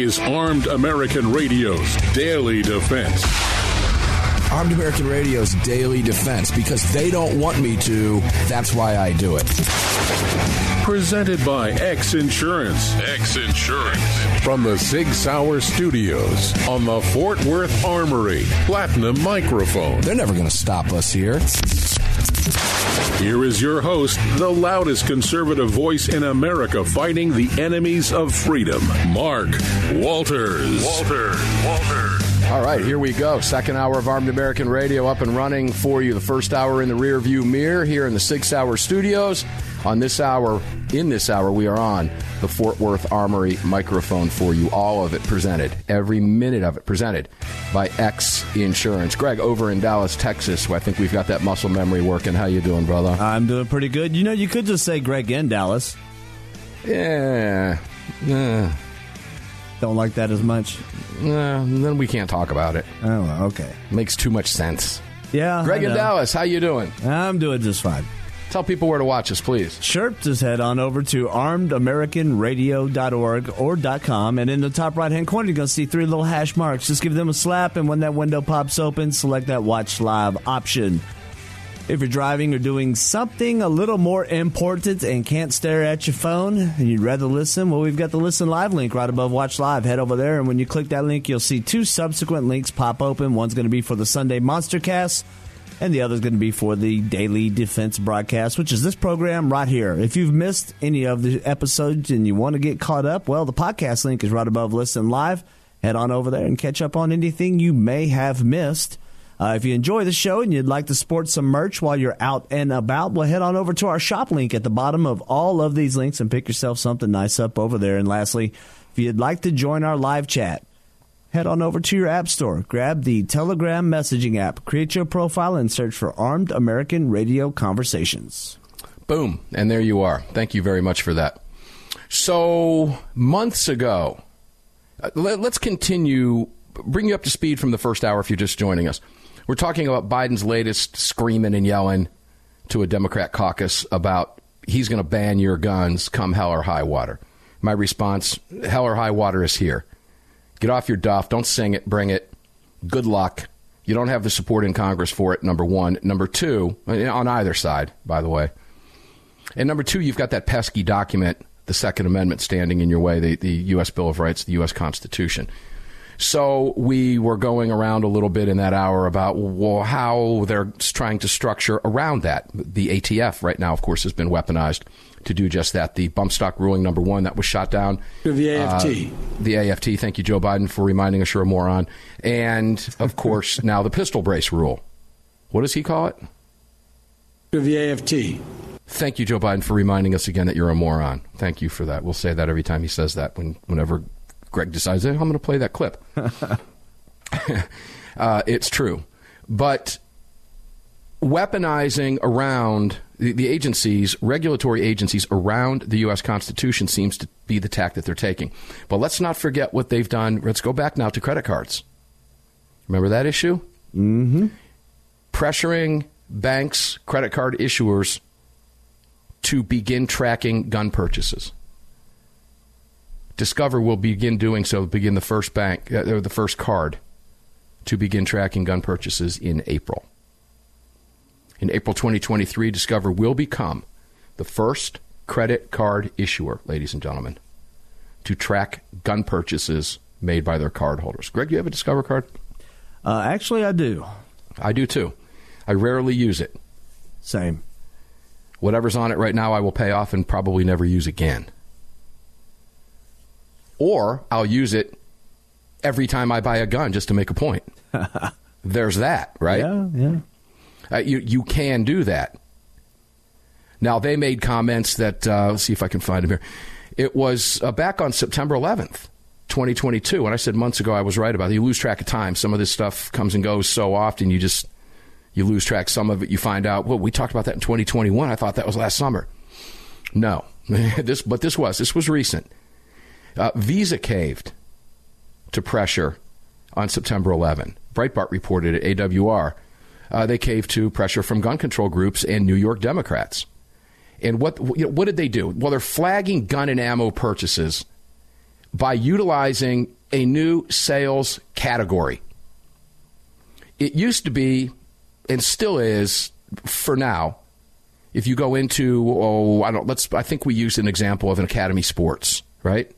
Is Armed American Radio's Daily Defense. Armed American Radio's Daily Defense because they don't want me to. That's why I do it. Presented by X Insurance. X Insurance. From the Sig Sauer Studios on the Fort Worth Armory. Platinum microphone. They're never going to stop us here. Here is your host, the loudest conservative voice in America fighting the enemies of freedom, Mark Walters. Walters. Walters. All right, here we go. Second hour of Armed American Radio up and running for you. The first hour in the rear view mirror here in the Sig Sauer Studios. On this hour, in this hour, we are on the Fort Worth Armory microphone for you. All of it presented, every minute of it presented by X Insurance. Greg, over in Dallas, Texas, I think we've got that muscle memory working. How you doing, brother? I'm doing pretty good. You know, you could just say Greg in Dallas. Yeah. Yeah. Don't like that as much. Uh, then we can't talk about it. Oh, okay. Makes too much sense. Yeah. Greg in Dallas, how you doing? I'm doing just fine. Tell people where to watch us, please. Sure, just head on over to armedamericanradio.org or .com, and in the top right-hand corner, you're going to see three little hash marks. Just give them a slap, and when that window pops open, select that Watch Live option. If you're driving or doing something a little more important and can't stare at your phone and you'd rather listen, well, we've got the Listen Live link right above Watch Live. Head over there, and when you click that link, you'll see two subsequent links pop open. One's going to be for the Sunday Monster Cast, and the other's going to be for the Daily Defense broadcast, which is this program right here. If you've missed any of the episodes and you want to get caught up, well, the podcast link is right above Listen Live. Head on over there and catch up on anything you may have missed. Uh, if you enjoy the show and you'd like to sport some merch while you're out and about, well, head on over to our shop link at the bottom of all of these links and pick yourself something nice up over there. And lastly, if you'd like to join our live chat, head on over to your app store, grab the Telegram messaging app, create your profile, and search for Armed American Radio Conversations. Boom. And there you are. Thank you very much for that. So, months ago, uh, let, us continue, bring you up to speed from the first hour if you're just joining us. We're talking about Biden's latest screaming and yelling to a Democrat caucus about he's going to ban your guns come hell or high water. My response hell or high water is here. Get off your duff. Don't sing it. Bring it. Good luck. You don't have the support in Congress for it, number one. Number two, eh, on either side, by the way. And number two, you've got that pesky document, the Second Amendment, standing in your way, the, the U.S. Bill of Rights, the U.S. Constitution. So we were going around a little bit in that hour about well, how they're trying to structure around that. The ATF right now, of course, has been weaponized to do just that. The bump stock ruling number one that was shot down. The AFT. Uh, the AFT. Thank you, Joe Biden, for reminding us you're a moron. And of course, now the pistol brace rule. What does he call it? The AFT. Thank you, Joe Biden, for reminding us again that you're a moron. Thank you for that. We'll say that every time he says that. When, whenever Greg decides, I'm going to play that clip. uh, it's true. But weaponizing around the, the, agencies, regulatory agencies around the U.S. Constitution seems to be the tack that they're taking. But let's not forget what they've done. Let's go back now to credit cards. Remember that issue? Mm-hmm. Pressuring banks, credit card issuers to begin tracking gun purchases. Discover will begin doing so, begin the first bank, uh, or the first card to begin tracking gun purchases in April. In April 2023, Discover will become the first credit card issuer, ladies and gentlemen, to track gun purchases made by their cardholders. Greg, do you have a Discover card? Uh, actually, I do. I do too. I rarely use it. Same. Whatever's on it right now, I will pay off and probably never use again or I'll use it every time I buy a gun just to make a point. There's that, right? Yeah, yeah. Uh, you you can do that. Now they made comments that uh, let's see if I can find them here. It was uh, back on September 11th. 2022. And I said months ago I was right about it. You lose track of time. Some of this stuff comes and goes so often, you just you lose track. Some of it you find out. Well, we talked about that in 2021. I thought that was last summer. No, this but this was this was recent. Uh, Visa caved to pressure on September 11. Breitbart reported at AWR. Uh, they caved to pressure from gun control groups and New York Democrats. And what you know, what did they do? Well, they're flagging gun and ammo purchases by utilizing a new sales category. It used to be, and still is for now, if you go into oh I don't let's I think we use an example of an Academy Sports right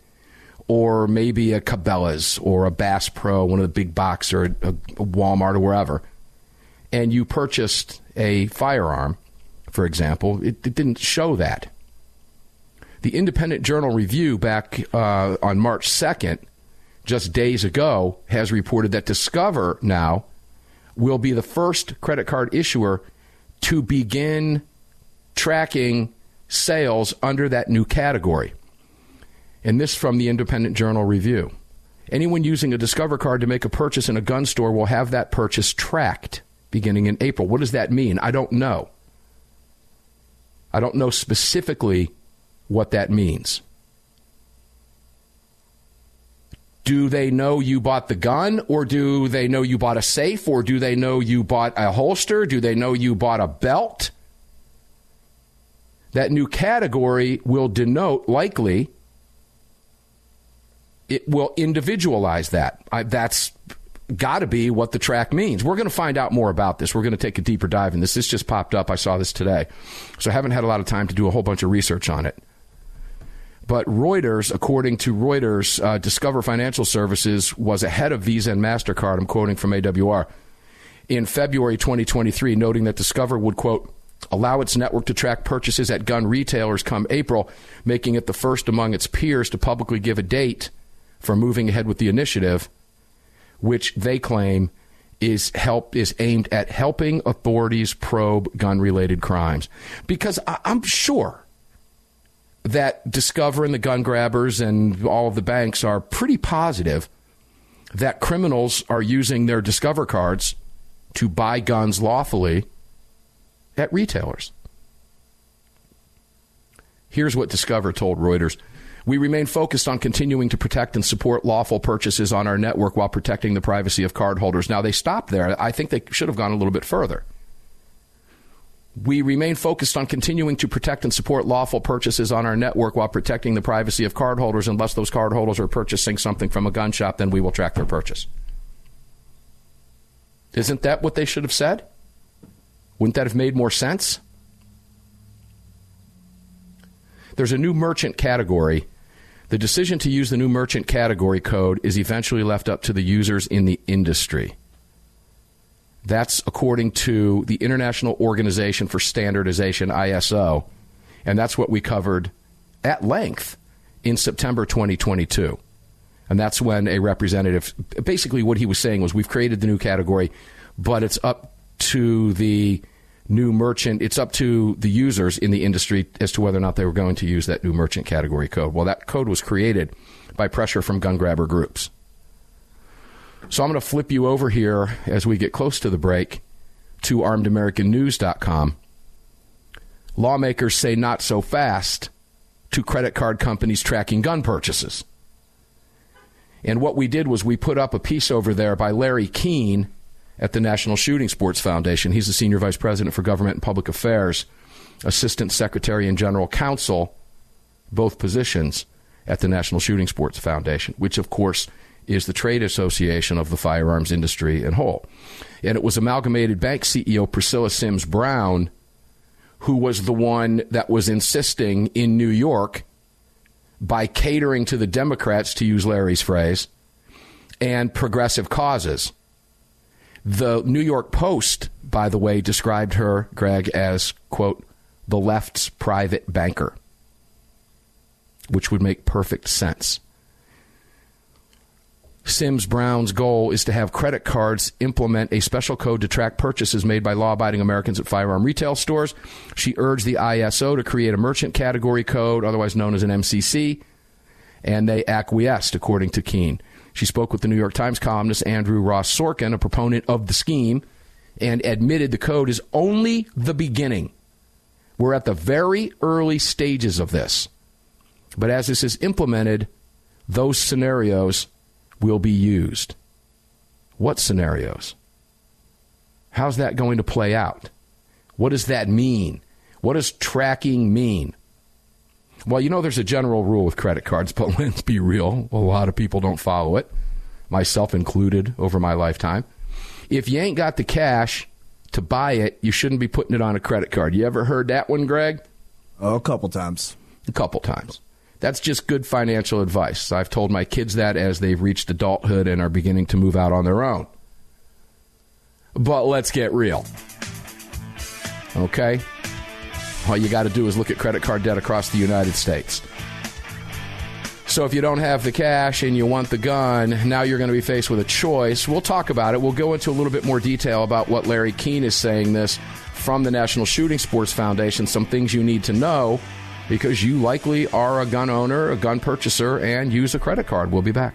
or maybe a Cabela's or a Bass Pro one of the big box or a, a Walmart or wherever and you purchased a firearm for example it, it didn't show that the Independent Journal Review back uh, on March 2nd just days ago has reported that Discover now will be the first credit card issuer to begin tracking sales under that new category. And this from the Independent Journal Review. Anyone using a Discover card to make a purchase in a gun store will have that purchase tracked beginning in April. What does that mean? I don't know. I don't know specifically what that means. Do they know you bought the gun, or do they know you bought a safe, or do they know you bought a holster? Do they know you bought a belt? that new category will denote likely it will individualize that. I, that's got to be what the track means. We're going to find out more about this. We're going to take a deeper dive in this. This just popped up. I saw this today. So I haven't had a lot of time to do a whole bunch of research on it. But Reuters, according to Reuters, uh, Discover Financial Services was ahead of Visa and MasterCard. I'm quoting from AWR in February 2023, noting that Discover would, quote, allow its network to track purchases at gun retailers come April, making it the first among its peers to publicly give a date for moving ahead with the initiative, which they claim is help is aimed at helping authorities probe gun related crimes. Because I, I'm sure that Discover and the gun grabbers and all of the banks are pretty positive that criminals are using their Discover cards to buy guns lawfully at retailers. Here's what Discover told Reuters. We remain focused on continuing to protect and support lawful purchases on our network while protecting the privacy of cardholders. Now, they stopped there. I think they should have gone a little bit further. We remain focused on continuing to protect and support lawful purchases on our network while protecting the privacy of cardholders. Unless those cardholders are purchasing something from a gun shop, then we will track their purchase. Isn't that what they should have said? Wouldn't that have made more sense? There's a new merchant category. The decision to use the new merchant category code is eventually left up to the users in the industry. That's according to the International Organization for Standardization, ISO. And that's what we covered at length in September 2022. And that's when a representative, basically what he was saying was, we've created the new category, but it's up to the new merchant, it's up to the users in the industry as to whether or not they were going to use that new merchant category code. Well, that code was created by pressure from gun grabber groups. So I'm going to flip you over here as we get close to the break to armedamericannews.com. Lawmakers say not so fast to credit card companies tracking gun purchases. And what we did was we put up a piece over there by Larry Keane at the National Shooting Sports Foundation. He's the Senior Vice President for Government and Public Affairs, Assistant Secretary and General Counsel, both positions at the National Shooting Sports Foundation, which, of course, is the trade association of the firearms industry in whole. And it was Amalgamated Bank CEO Priscilla Sims Brown who was the one that was insisting in New York by catering to the Democrats, to use Larry's phrase, and progressive causes the New York Post, by the way, described her, Greg, as, quote, the left's private banker, which would make perfect sense. Sims Brown's goal is to have credit cards implement a special code to track purchases made by law abiding Americans at firearm retail stores. She urged the ISO to create a merchant category code, otherwise known as an MCC, and they acquiesced, according to Keane. She spoke with the New York Times columnist Andrew Ross Sorkin, a proponent of the scheme, and admitted the code is only the beginning. We're at the very early stages of this. But as this is implemented, those scenarios will be used. What scenarios? How's that going to play out? What does that mean? What does tracking mean? Well, you know, there's a general rule with credit cards, but let's be real. A lot of people don't follow it, myself included, over my lifetime. If you ain't got the cash to buy it, you shouldn't be putting it on a credit card. You ever heard that one, Greg? Oh, a couple times. A couple times. That's just good financial advice. I've told my kids that as they've reached adulthood and are beginning to move out on their own. But let's get real. Okay? All you got to do is look at credit card debt across the United States. So if you don't have the cash and you want the gun, now you're going to be faced with a choice. We'll talk about it. We'll go into a little bit more detail about what Larry Keane is saying this from the National Shooting Sports Foundation, some things you need to know because you likely are a gun owner, a gun purchaser, and use a credit card. We'll be back.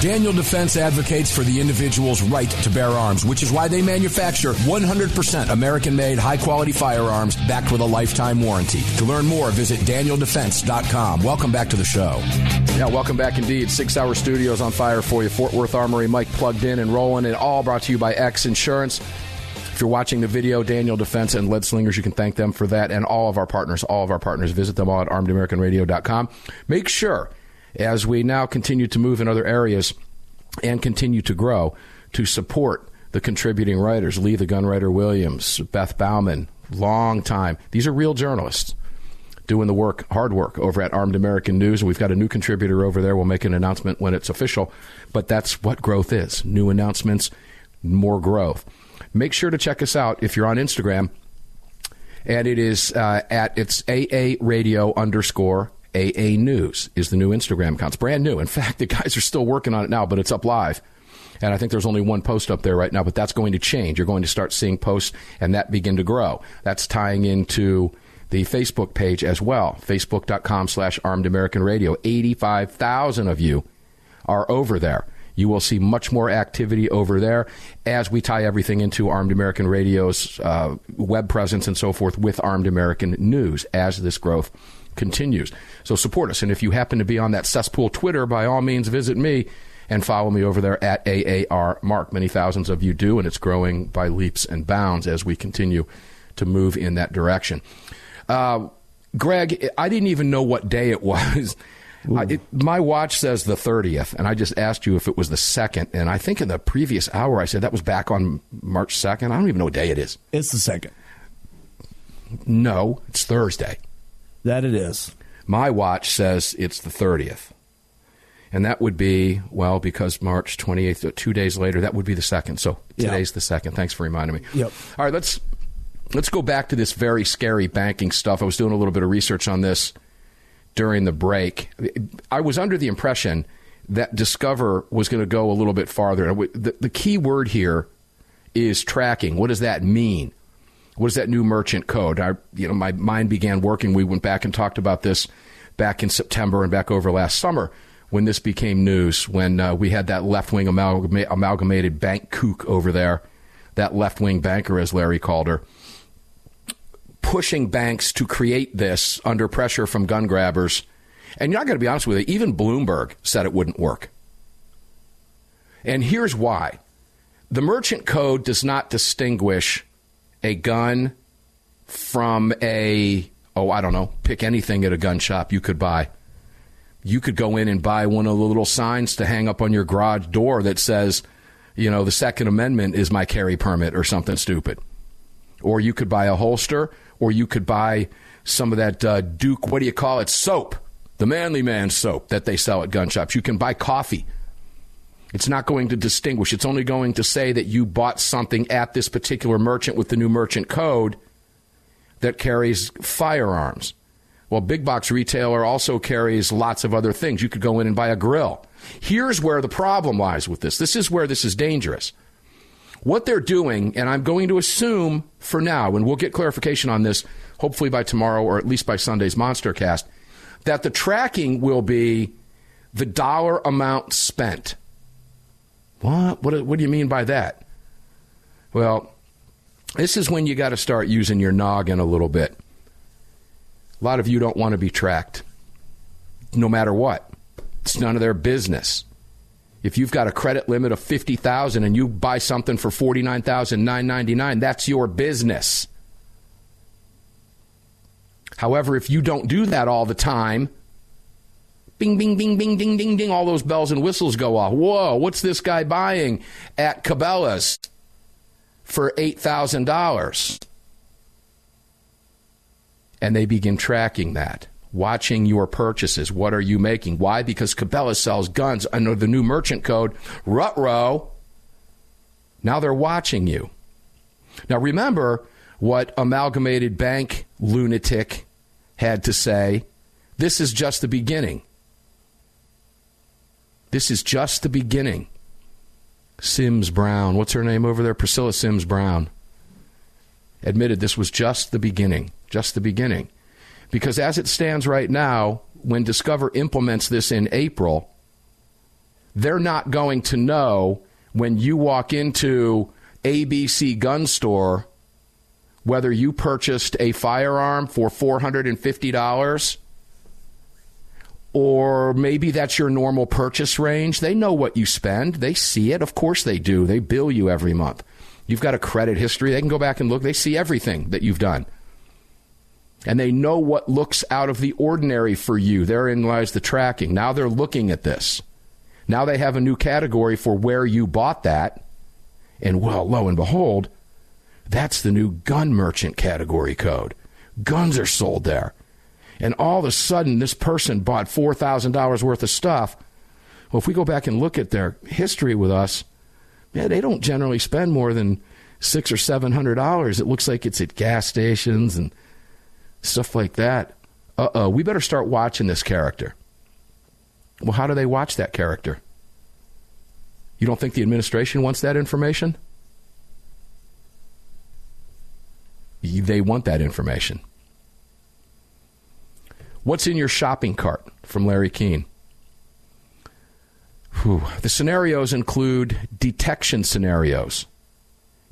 Daniel Defense advocates for the individual's right to bear arms, which is why they manufacture 100% American made, high quality firearms backed with a lifetime warranty. To learn more, visit DanielDefense.com. Welcome back to the show. Yeah, welcome back indeed. Sig Sauer Studios on fire for you. Fort Worth Armory, Mike plugged in and rolling, and all brought to you by X Insurance. If you're watching the video, Daniel Defense and Lead Slingers, you can thank them for that and all of our partners, all of our partners. Visit them all at armedamericanradio.com. Make sure as we now continue to move in other areas and continue to grow to support the contributing writers Lee the Gunwriter Williams, Beth Baumann, long time. These are real journalists doing the work, hard work over at Armed American News. We've got a new contributor over there. We'll make an announcement when it's official. But that's what growth is new announcements, more growth. Make sure to check us out if you're on Instagram. And it is uh, at it's AA radio underscore AA News is the new Instagram account. It's brand new. In fact, the guys are still working on it now, but it's up live. And I think there's only one post up there right now, but that's going to change. You're going to start seeing posts and that begin to grow. That's tying into the Facebook page as well. Facebook.com slash armed American radio. 85,000 of you are over there. You will see much more activity over there as we tie everything into Armed American Radio's uh, web presence and so forth with Armed American News as this growth continues. So support us. And if you happen to be on that cesspool Twitter, by all means, visit me and follow me over there at AAR Mark. Many thousands of you do, and it's growing by leaps and bounds as we continue to move in that direction. Uh, Greg, I didn't even know what day it was. I, it, my watch says the 30th, and I just asked you if it was the 2nd. And I think in the previous hour I said that was back on March 2nd. I don't even know what day it is. It's the 2nd. No, it's Thursday. That it is. My watch says it's the 30th. And that would be, well, because March 28th, uh, two days later, that would be the second. So today's yep. the second. Thanks for reminding me. Yep. All right, let's let's go back to this very scary banking stuff. I was doing a little bit of research on this during the break. I was under the impression that Discover was going to go a little bit farther. The, the key word here is tracking. What does that mean? What is that new merchant code? I, you know, my mind began working. We went back and talked about this back in September and back over last summer when this became news. When uh, we had that left wing amalgam- amalgamated bank kook over there, that left wing banker, as Larry called her, pushing banks to create this under pressure from gun grabbers. And you're not going to be honest with you. Even Bloomberg said it wouldn't work. And here's why: the merchant code does not distinguish a gun from a oh I don't know pick anything at a gun shop you could buy. You could go in and buy one of the little signs to hang up on your garage door that says, you know, the Second Amendment is my carry permit or something stupid. Or you could buy a holster, or you could buy some of that uh, Duke, what do you call it, soap, the Manly Man soap that they sell at gun shops. You can buy coffee it's not going to distinguish. It's only going to say that you bought something at this particular merchant with the new merchant code that carries firearms. Well, big box retailer also carries lots of other things. You could go in and buy a grill. Here's where the problem lies with this. This is where this is dangerous. What they're doing, and I'm going to assume for now, and we'll get clarification on this hopefully by tomorrow or at least by Sunday's Monster Cast, that the tracking will be the dollar amount spent. What? What, what do you mean by that? Well, this is when you got to start using your noggin a little bit. A lot of you don't want to be tracked, no matter what. It's none of their business. If you've got a credit limit of fifty thousand and you buy something for forty nine thousand nine ninety nine, that's your business. However, if you don't do that all the time, Bing, bing, bing, bing, ding, ding, ding. All those bells and whistles go off. Whoa, what's this guy buying at Cabela's for $8,000? and they begin tracking that, watching your purchases. What are you making? Why? Because Cabela sells guns under the new merchant code, Rutro. Now they're watching you. Now remember what Amalgamated Bank lunatic had to say. This is just the beginning. This is just the beginning. Sims Brown, what's her name over there? Priscilla Sims Brown admitted this was just the beginning, just the beginning. Because as it stands right now, when Discover implements this in April, they're not going to know when you walk into ABC gun store whether you purchased a firearm for $450 or maybe that's your normal purchase range. They know what you spend. They see it. Of course they do. They bill you every month. You've got a credit history. They can go back and look. They see everything that you've done. And they know what looks out of the ordinary for you. Therein lies the tracking. Now they're looking at this. Now they have a new category for where you bought that. And well, lo and behold, that's the new gun merchant category code. Guns are sold there. And all of a sudden, this person bought $4,000 worth of stuff. Well, if we go back and look at their history with us, man, they don't generally spend more than six or seven hundred dollars. It looks like it's at gas stations and stuff like that. Uh oh, we better start watching this character. Well, how do they watch that character? You don't think the administration wants that information? They want that information. What's in your shopping cart from Larry Keane? Whew. The scenarios include detection scenarios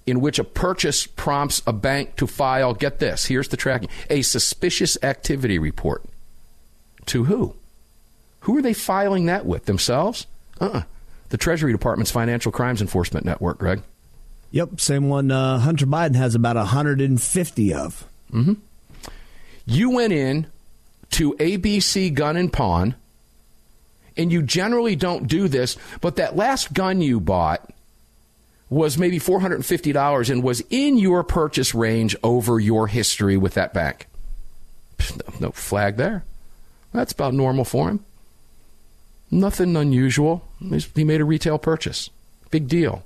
in which a purchase prompts a bank to file, get this, here's the tracking, a suspicious activity report. To who? Who are they filing that with? Themselves? Uh uh-uh. The Treasury Department's Financial Crimes Enforcement Network, Greg. Yep, same one uh, Hunter Biden has about 150 of. Mm-hmm. You went in to ABC Gun and Pawn, and you generally don't do this, but that last gun you bought was maybe $450 and was in your purchase range over your history with that bank. No flag there. That's about normal for him. Nothing unusual. He made a retail purchase. Big deal.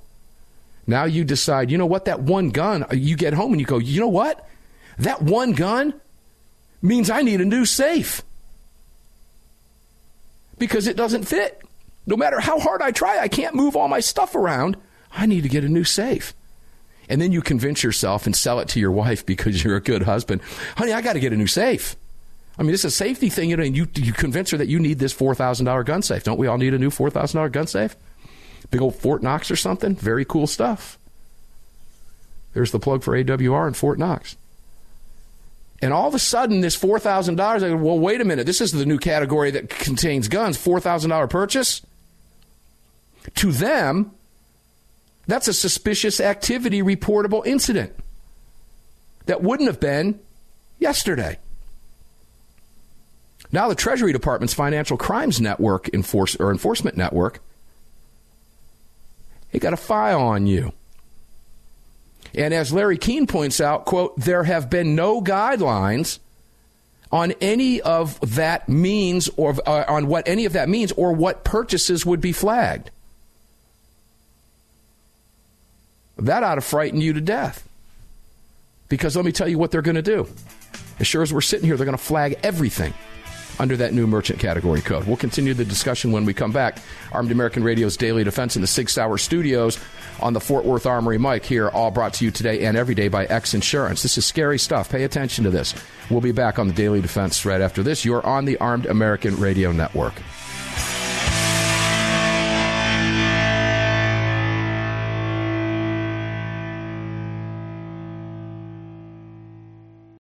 Now you decide, you know what, that one gun, you get home and you go, you know what? That one gun means I need a new safe because it doesn't fit. No matter how hard I try, I can't move all my stuff around. I need to get a new safe. And then you convince yourself and sell it to your wife because you're a good husband. Honey, I got to get a new safe. I mean, it's a safety thing, you know, and you, you convince her that you need this $4,000 gun safe. Don't we all need a new $4,000 gun safe? Big old Fort Knox or something? Very cool stuff. There's the plug for AWR in Fort Knox. And all of a sudden, this $4,000, I go, well, wait a minute. This is the new category that contains guns. $4,000 purchase? To them, that's a suspicious activity reportable incident that wouldn't have been yesterday. Now, the Treasury Department's Financial Crimes Network enforce, or Enforcement Network, they got a file on you. And as Larry Keane points out, quote, there have been no guidelines on any of that means or uh, on what any of that means or what purchases would be flagged. That ought to frighten you to death. Because let me tell you what they're going to do. As sure as we're sitting here, they're going to flag everything under that new merchant category code. We'll continue the discussion when we come back. Armed American Radio's Daily Defense in the Sig Sauer Studios on the Fort Worth Armory mic here, all brought to you today and every day by X Insurance. This is scary stuff. Pay attention to this. We'll be back on the Daily Defense right after this. You're on the Armed American Radio Network.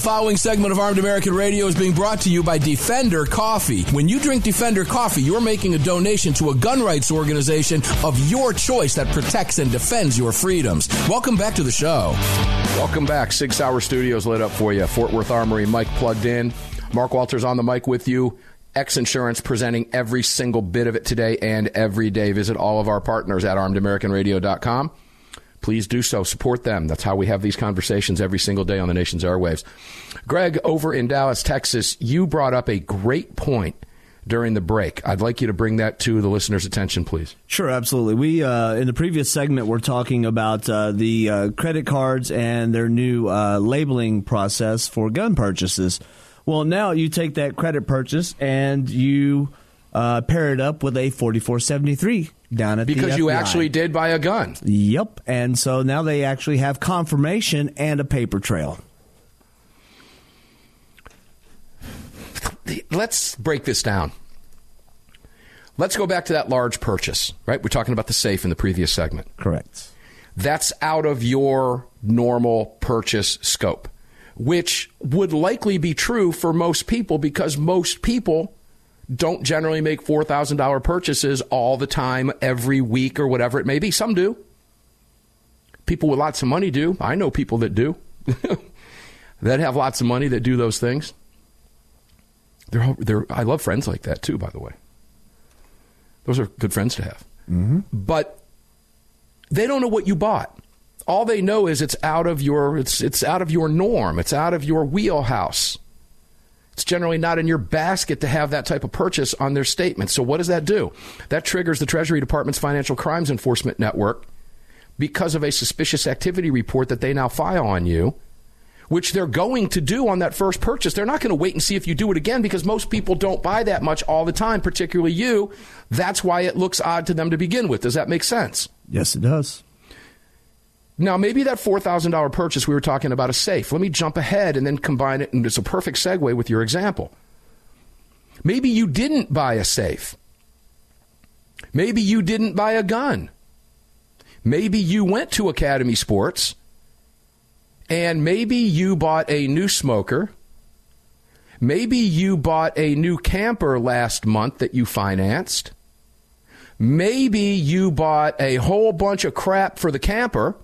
The following segment of Armed American Radio is being brought to you by Defender Coffee. When you drink Defender Coffee, you're making a donation to a gun rights organization of your choice that protects and defends your freedoms. Welcome back to the show. Welcome back. Sig Sauer Studios lit up for you. Fort Worth Armory, Mike plugged in. Mark Walters on the mic with you. X Insurance presenting every single bit of it today and every day. Visit all of our partners at armedamericanradio.com please do so. Support them. That's how we have these conversations every single day on the nation's airwaves. Greg, over in Dallas, Texas, you brought up a great point during the break. I'd like you to bring that to the listeners' attention, please. Sure, absolutely. We uh, in the previous segment we're talking about uh, the uh, credit cards and their new uh, labeling process for gun purchases. Well, now you take that credit purchase and you uh, pair it up with a 4473 down at the because you actually did buy a gun. Yep, and so now they actually have confirmation and a paper trail. Let's break this down. Let's go back to that large purchase, right? We're talking about the safe in the previous segment. Correct. That's out of your normal purchase scope, which would likely be true for most people because most people don't generally make $4,000 purchases all the time, every week, or whatever it may be. Some do. People with lots of money do. I know people that do, that have lots of money that do those things. They're, they're, I love friends like that too, by the way. Those are good friends to have. Mm-hmm. But they don't know what you bought. All they know is it's out of your it's it's out of your norm. It's out of your wheelhouse. It's generally not in your basket to have that type of purchase on their statement. So what does that do? That triggers the Treasury Department's Financial Crimes Enforcement Network because of a suspicious activity report that they now file on you which they're going to do on that first purchase. They're not going to wait and see if you do it again because most people don't buy that much all the time, particularly you. That's why it looks odd to them to begin with. Does that make sense? Yes, it does. Now, maybe that $4,000 purchase we were talking about a safe. Let me jump ahead and then combine it, and it's a perfect segue with your example. Maybe you didn't buy a safe. Maybe you didn't buy a gun. Maybe you went to Academy Sports and maybe you bought a new smoker. Maybe you bought a new camper last month that you financed. Maybe you bought a whole bunch of crap for the camper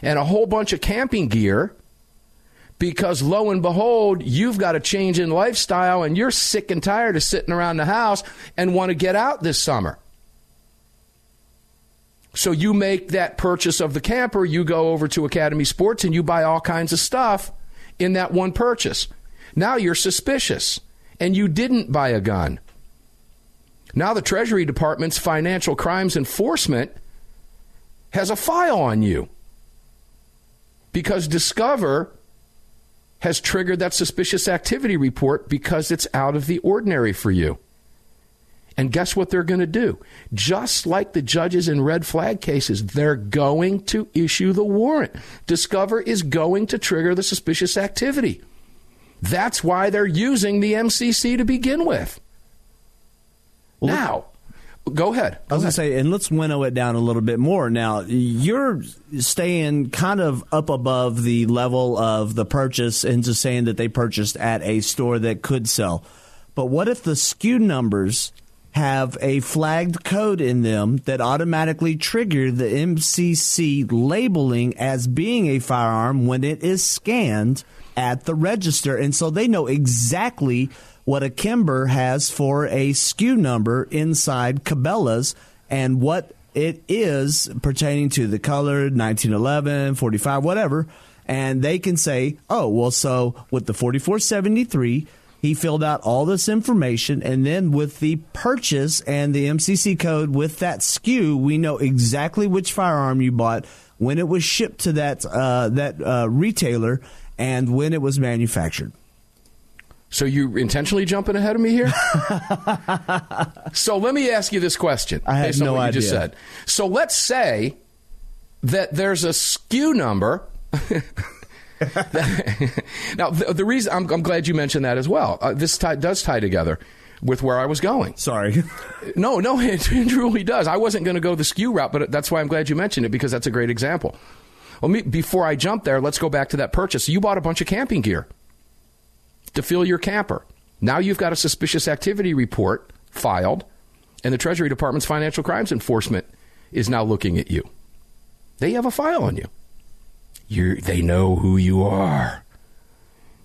and a whole bunch of camping gear because lo and behold, you've got a change in lifestyle and you're sick and tired of sitting around the house and want to get out this summer. So you make that purchase of the camper, you go over to Academy Sports and you buy all kinds of stuff in that one purchase. Now you're suspicious and you didn't buy a gun. Now the Treasury Department's Financial Crimes Enforcement has a file on you because Discover has triggered that suspicious activity report because it's out of the ordinary for you. And guess what they're going to do? Just like the judges in red flag cases, they're going to issue the warrant. Discover is going to trigger the suspicious activity. That's why they're using the MCC to begin with. Well, now, go ahead. Go I was going to say, and let's winnow it down a little bit more. Now, you're staying kind of up above the level of the purchase and just saying that they purchased at a store that could sell. But what if the SKU numbers have a flagged code in them that automatically trigger the MCC labeling as being a firearm when it is scanned at the register. And so they know exactly what a Kimber has for a SKU number inside Cabela's and what it is pertaining to the color 1911, 45, whatever. And they can say, oh, well, so with the 4473, he filled out all this information, and then with the purchase and the MCC code with that SKU, we know exactly which firearm you bought, when it was shipped to that uh, that uh, retailer, and when it was manufactured. So you intentionally jumping ahead of me here? so let me ask you this question. I have no idea. just said. So let's say that there's a SKU number now, the, the reason I'm, I'm, glad you mentioned that as well. Uh, this tie, does tie together with where I was going. Sorry. no, no, it, it truly does. I wasn't going to go the SKU route, but that's why I'm glad you mentioned it because that's a great example. Well, me, before I jump there, let's go back to that purchase. You bought a bunch of camping gear to fill your camper. Now you've got a suspicious activity report filed, and the Treasury Department's Financial Crimes Enforcement is now looking at you. They have a file on you you they know who you are.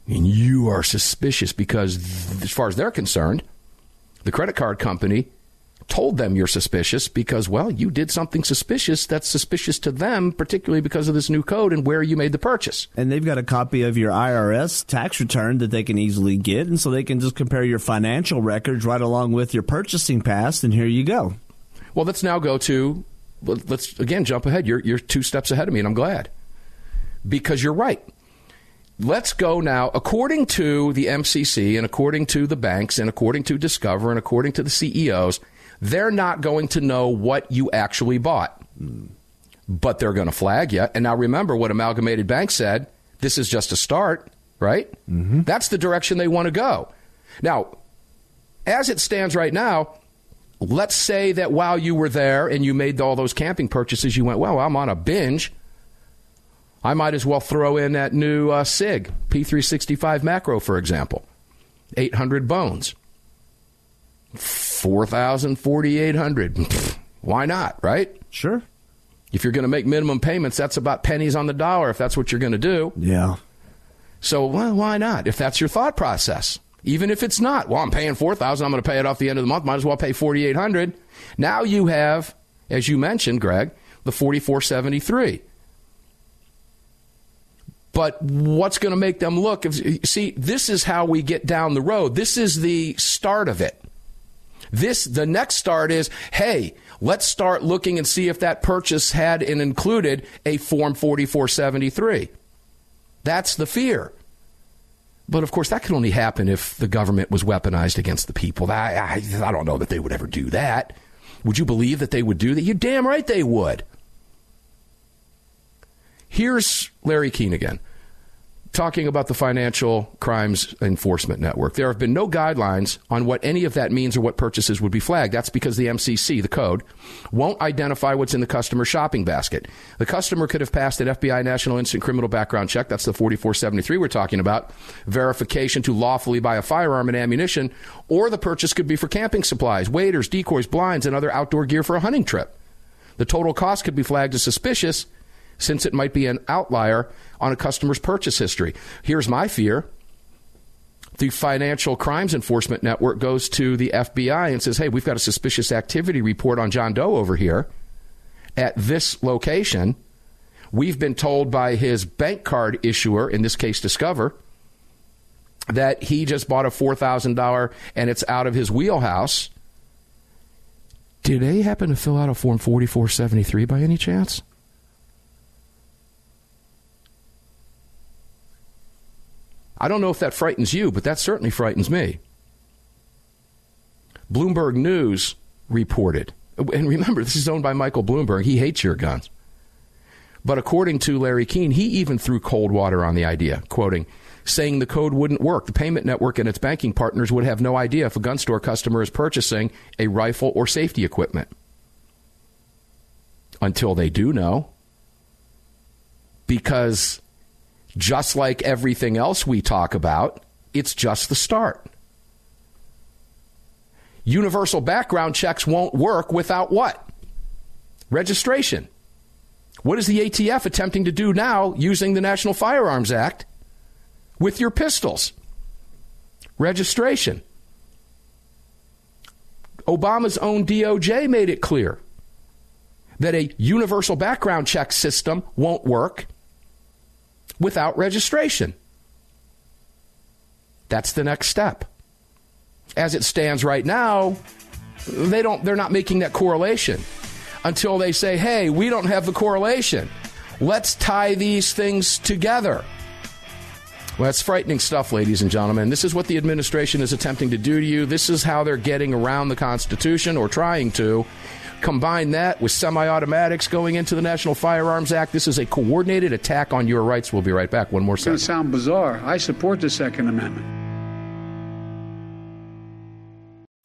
And you are suspicious because, as far as they're concerned, the credit card company told them you're suspicious because, well, you did something suspicious that's suspicious to them, particularly because of this new code and where you made the purchase. And they've got a copy of your IRS tax return that they can easily get, and so they can just compare your financial records right along with your purchasing past, and here you go. Well, let's now go to, let's again jump ahead. You're, you're two steps ahead of me, and I'm glad because you're right. Let's go now, according to the MCC and according to the banks and according to Discover and according to the CEOs, they're not going to know what you actually bought. But they're going to flag you. And now remember what Amalgamated Bank said this is just a start, right? Mm-hmm. That's the direction they want to go. Now, as it stands right now, let's say that while you were there and you made all those camping purchases, you went, well, I'm on a binge. I might as well throw in that new uh, SIG P365 macro, for example, 800 bones. 4,000, 4,800. Why not, right? Sure. If you're going to make minimum payments, that's about pennies on the dollar if that's what you're going to do. Yeah. So well, why not? If that's your thought process, even if it's not, well, I'm paying four thousand. I'm going to pay it off the end of the month. Might as well pay forty eight hundred. Now you have, as you mentioned, Greg, the forty four seventy three. But what's going to make them look? If, see, this is how we get down the road. This is the start of it. This the next start is, hey, let's start looking and see if that purchase had and included a form 4473. That's the fear. But of course, that could only happen if the government was weaponized against the people. I, I, I don't know that they would ever do that. Would you believe that they would do that? You're damn right they would. Here's Larry Keane again talking about the Financial Crimes Enforcement Network. There have been no guidelines on what any of that means or what purchases would be flagged. That's because the MCC, the code, won't identify what's in the customer's shopping basket. The customer could have passed an FBI National Instant Criminal Background Check. That's the 4473 we're talking about. Verification to lawfully buy a firearm and ammunition, or the purchase could be for camping supplies, waders, decoys, blinds, and other outdoor gear for a hunting trip. The total cost could be flagged as suspicious since it might be an outlier on a customer's purchase history. Here's my fear. The Financial Crimes Enforcement Network goes to the FBI and says, hey, we've got a suspicious activity report on John Doe over here at this location. We've been told by his bank card issuer, in this case Discover, that he just bought a $4,000 and it's out of his wheelhouse. Did they happen to fill out a Form 4473 by any chance? I don't know if that frightens you, but that certainly frightens me. Bloomberg News reported, and remember, this is owned by Michael Bloomberg. He hates your guns. But according to Larry Keane, he even threw cold water on the idea, quoting, saying the code wouldn't work. The payment network and its banking partners would have no idea if a gun store customer is purchasing a rifle or safety equipment. Until they do know. Because just like everything else we talk about, it's just the start. Universal background checks won't work without what? Registration. What is the ATF attempting to do now using the National Firearms Act with your pistols? Registration. Obama's own DOJ made it clear that a universal background check system won't work without registration. That's the next step. As it stands right now, they don't they're not making that correlation until they say, "Hey, we don't have the correlation. Let's tie these things together." Well, that's frightening stuff, ladies and gentlemen. This is what the administration is attempting to do to you. This is how they're getting around the Constitution or trying to. Combine that with semi automatics going into the National Firearms Act. This is a coordinated attack on your rights. We'll be right back. One more second. It's going to sound bizarre. I support the Second Amendment.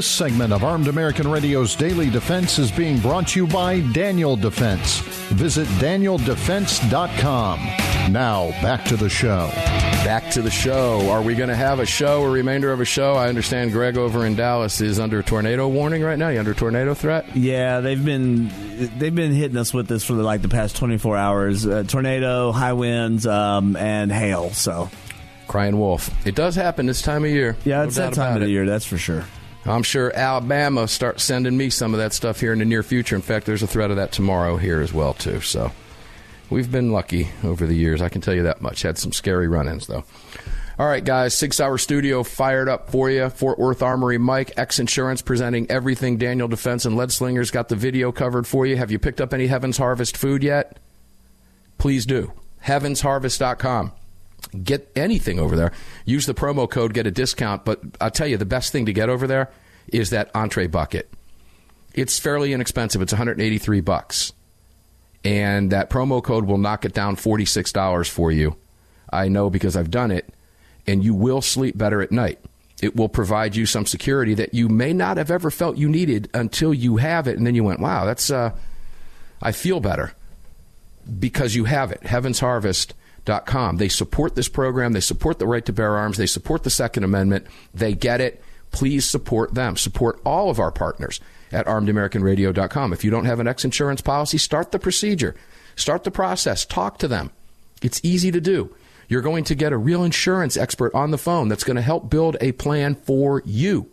This segment of Armed American Radio's Daily Defense is being brought to you by Daniel Defense. Visit danieldefense.com. Now, back to the show. Back to the show. Are we going to have a show, a remainder of a show? I understand Greg over in Dallas is under tornado warning right now. You under tornado threat? Yeah, they've been they've been hitting us with this for like the past 24 hours. Uh, tornado, high winds, um, and hail. So, crying wolf. It does happen this time of year. Yeah, it's that time of the year. That's for sure. I'm sure Alabama start sending me some of that stuff here in the near future. In fact, there's a threat of that tomorrow here as well too. So we've been lucky over the years. I can tell you that much. Had some scary run-ins though. All right, guys, six hour studio fired up for you. Fort Worth Armory Mike, X Insurance presenting everything Daniel Defense and Lead Slingers got the video covered for you. Have you picked up any Heaven's Harvest food yet? Please do. HeavensHarvest.com get anything over there. Use the promo code, get a discount. But I'll tell you, the best thing to get over there is that entree bucket. It's fairly inexpensive. It's 183 bucks, and that promo code will knock it down 46 dollars for you. I know because I've done it, and you will sleep better at night. It will provide you some security that you may not have ever felt you needed until you have it, and then you went, "Wow, that's uh, I feel better." Because you have it. Heaven's Harvest Com. They support this program. They support the right to bear arms. They support the Second Amendment. They get it. Please support them. Support all of our partners at armedamericanradio.com. If you don't have an X insurance policy, start the procedure. Start the process. Talk to them. It's easy to do. You're going to get a real insurance expert on the phone that's going to help build a plan for you.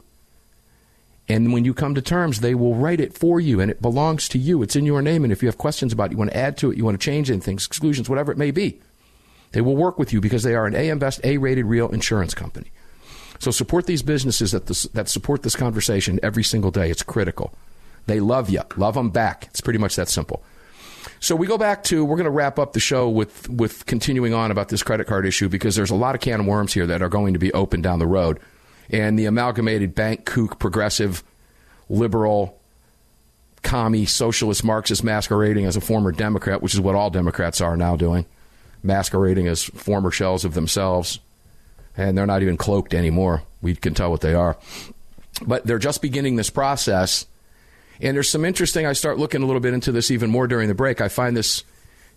And when you come to terms, they will write it for you and it belongs to you. It's in your name. And if you have questions about it, you want to add to it, you want to change anything, exclusions, whatever it may be, they will work with you because they are an AM Best A rated real insurance company. So support these businesses that, this, that support this conversation every single day. It's critical. They love you. Love them back. It's pretty much that simple. So we go back to we're going to wrap up the show with with continuing on about this credit card issue because there's a lot of can of worms here that are going to be open down the road, and the amalgamated bank kook progressive liberal commie, socialist, Marxist masquerading as a former Democrat, which is what all Democrats are now doing, masquerading as former shells of themselves. And they're not even cloaked anymore. We can tell what they are. But they're just beginning this process. And there's some interesting, I start looking a little bit into this even more during the break. I find this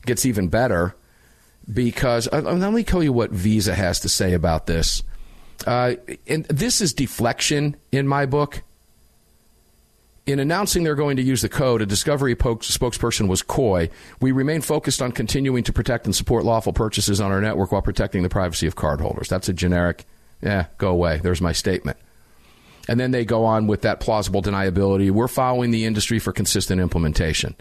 gets even better because uh, let me tell you what Visa has to say about this. Uh, and this is deflection in my book. In announcing they're going to use the code, a Discovery spokesperson was coy. We remain focused on continuing to protect and support lawful purchases on our network while protecting the privacy of cardholders. That's a generic, yeah, go away. There's my statement. And then they go on with that plausible deniability. We're following the industry for consistent implementation.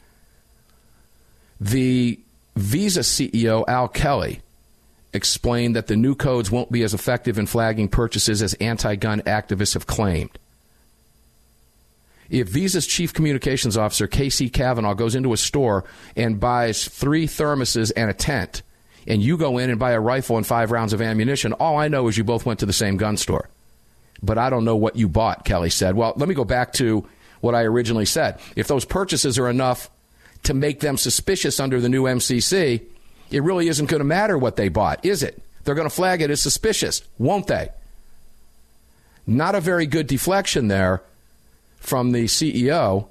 The Visa CEO Al Kelly explained that the new codes won't be as effective in flagging purchases as anti gun activists have claimed. If Visa's chief communications officer, KC Kavanaugh, goes into a store and buys three thermoses and a tent, and you go in and buy a rifle and five rounds of ammunition, all I know is you both went to the same gun store. But I don't know what you bought, Kelly said. Well, let me go back to what I originally said. If those purchases are enough to make them suspicious under the new MCC, it really isn't going to matter what they bought, is it? They're going to flag it as suspicious, won't they? Not a very good deflection there from the CEO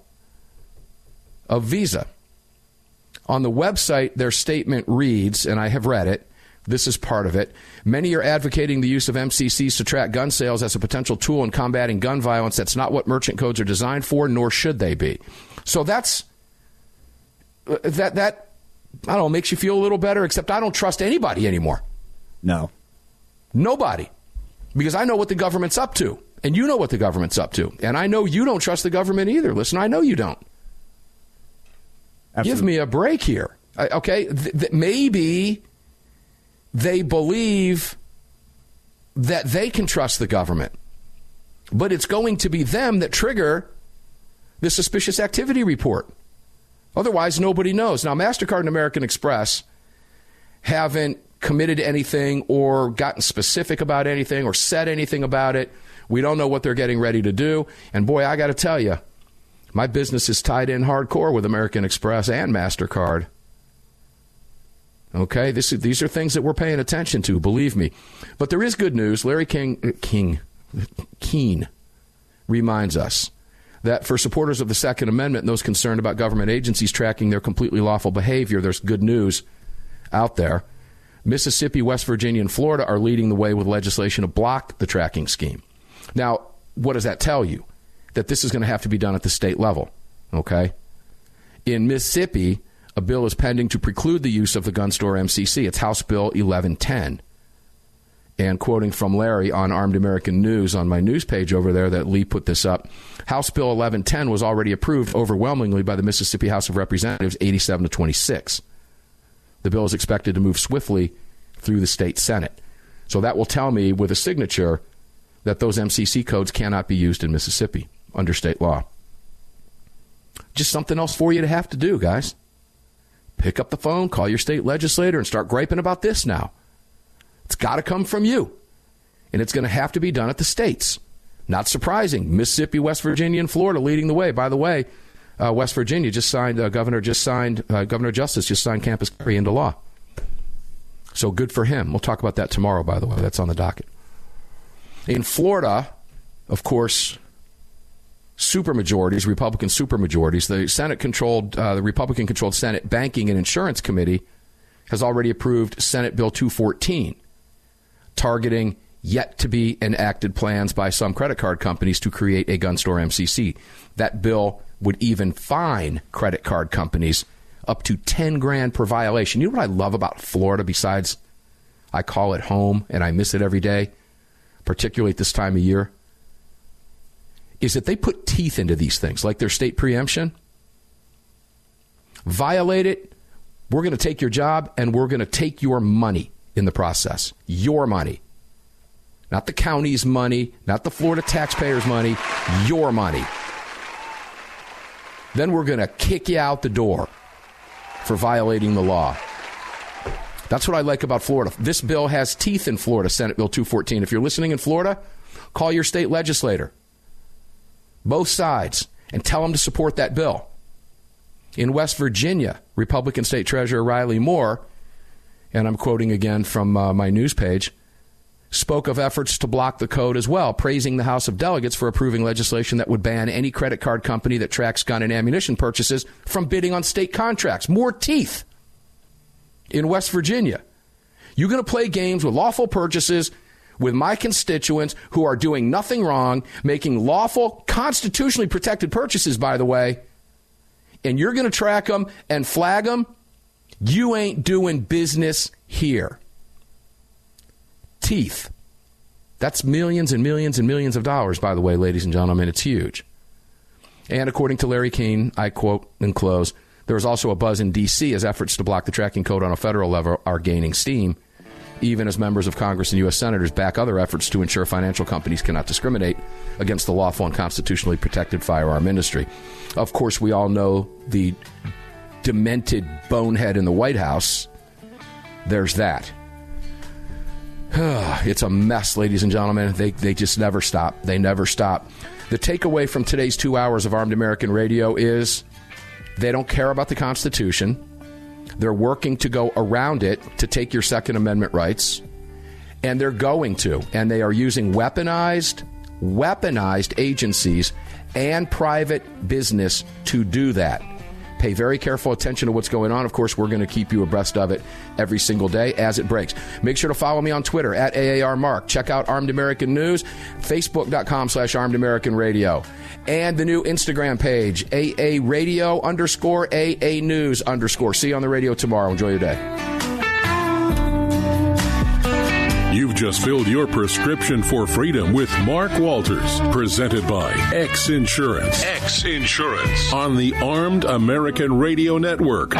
of Visa. On the website, their statement reads, and I have read it. This is part of it. Many are advocating the use of MCCs to track gun sales as a potential tool in combating gun violence. That's not what merchant codes are designed for, nor should they be. So that's uh, that that I don't know makes you feel a little better. Except I don't trust anybody anymore. No, nobody, because I know what the government's up to, and you know what the government's up to, and I know you don't trust the government either. Listen, I know you don't. Absolutely. Give me a break here, okay? Th- th- maybe they believe that they can trust the government, but it's going to be them that trigger the suspicious activity report. Otherwise, nobody knows. Now, MasterCard and American Express haven't committed anything or gotten specific about anything or said anything about it. We don't know what they're getting ready to do. And boy, I got to tell you, my business is tied in hardcore with American Express and MasterCard. Okay, this, these are things that we're paying attention to, believe me. But there is good news. Larry King, uh, King, Keane reminds us that for supporters of the Second Amendment and those concerned about government agencies tracking their completely lawful behavior, there's good news out there. Mississippi, West Virginia, and Florida are leading the way with legislation to block the tracking scheme. Now, what does that tell you? That this is going to have to be done at the state level. Okay? In Mississippi, a bill is pending to preclude the use of the gun store MCC. It's House Bill 1110. And quoting from Larry on Armed American News on my news page over there, that Lee put this up. House Bill 1110 was already approved overwhelmingly by the Mississippi House of Representatives, 87 to 26. The bill is expected to move swiftly through the state Senate. So that will tell me with a signature that those MCC codes cannot be used in Mississippi under state law. Just something else for you to have to do, guys. Pick up the phone, call your state legislator, and start griping about this now. It's got to come from you. And it's going to have to be done at the states. Not surprising. Mississippi, West Virginia, and Florida leading the way. By the way, uh, West Virginia just signed, uh, Governor just signed, uh, Governor Justice just signed campus carry into law. So good for him. We'll talk about that tomorrow, by the way. That's on the docket. In Florida, of course, supermajorities, Republican supermajorities, the Senate controlled, uh, the Republican controlled Senate Banking and Insurance Committee has already approved Senate Bill 214 targeting yet to be enacted plans by some credit card companies to create a gun store MCC. That bill would even fine credit card companies up to 10 grand per violation. You know what I love about Florida besides I call it home and I miss it every day, particularly at this time of year? Is that they put teeth into these things, like their state preemption. Violate it, we're going to take your job and we're going to take your money in the process. Your money. Not the county's money, not the Florida taxpayers' money, your money. Then we're going to kick you out the door for violating the law. That's what I like about Florida. This bill has teeth in Florida, Senate Bill 214. If you're listening in Florida, call your state legislator, both sides, and tell them to support that bill. In West Virginia, Republican State Treasurer Riley Moore, and I'm quoting again from uh, my news page, spoke of efforts to block the code as well, praising the House of Delegates for approving legislation that would ban any credit card company that tracks gun and ammunition purchases from bidding on state contracts. More teeth in West Virginia. You're going to play games with lawful purchases with my constituents who are doing nothing wrong, making lawful, constitutionally protected purchases, by the way, and you're going to track them and flag them. You ain't doing business here teeth. That's millions and millions and millions of dollars, by the way, ladies and gentlemen. It's huge. And according to Larry Keane, I quote and close, there is also a buzz in D.C. as efforts to block the tracking code on a federal level are gaining steam, even as members of Congress and U.S. senators back other efforts to ensure financial companies cannot discriminate against the lawful and constitutionally protected firearm industry. Of course, we all know the demented bonehead in the White House. There's that. it's a mess, ladies and gentlemen. They, they just never stop. They never stop. The takeaway from today's two hours of Armed American Radio is they don't care about the Constitution. They're working to go around it to take your Second Amendment rights. And they're going to. And they are using weaponized, weaponized agencies and private business to do that. Pay very careful attention to what's going on. Of course, we're going to keep you abreast of it every single day as it breaks. Make sure to follow me on Twitter at AAR Mark. Check out Armed American News, Facebook.com slash Armed American Radio. And the new Instagram page, AA Radio underscore AA News underscore. See you on the radio tomorrow. Enjoy your day. You've just filled your prescription for freedom with Mark Walters, presented by X Insurance. X Insurance on the Armed American Radio Network.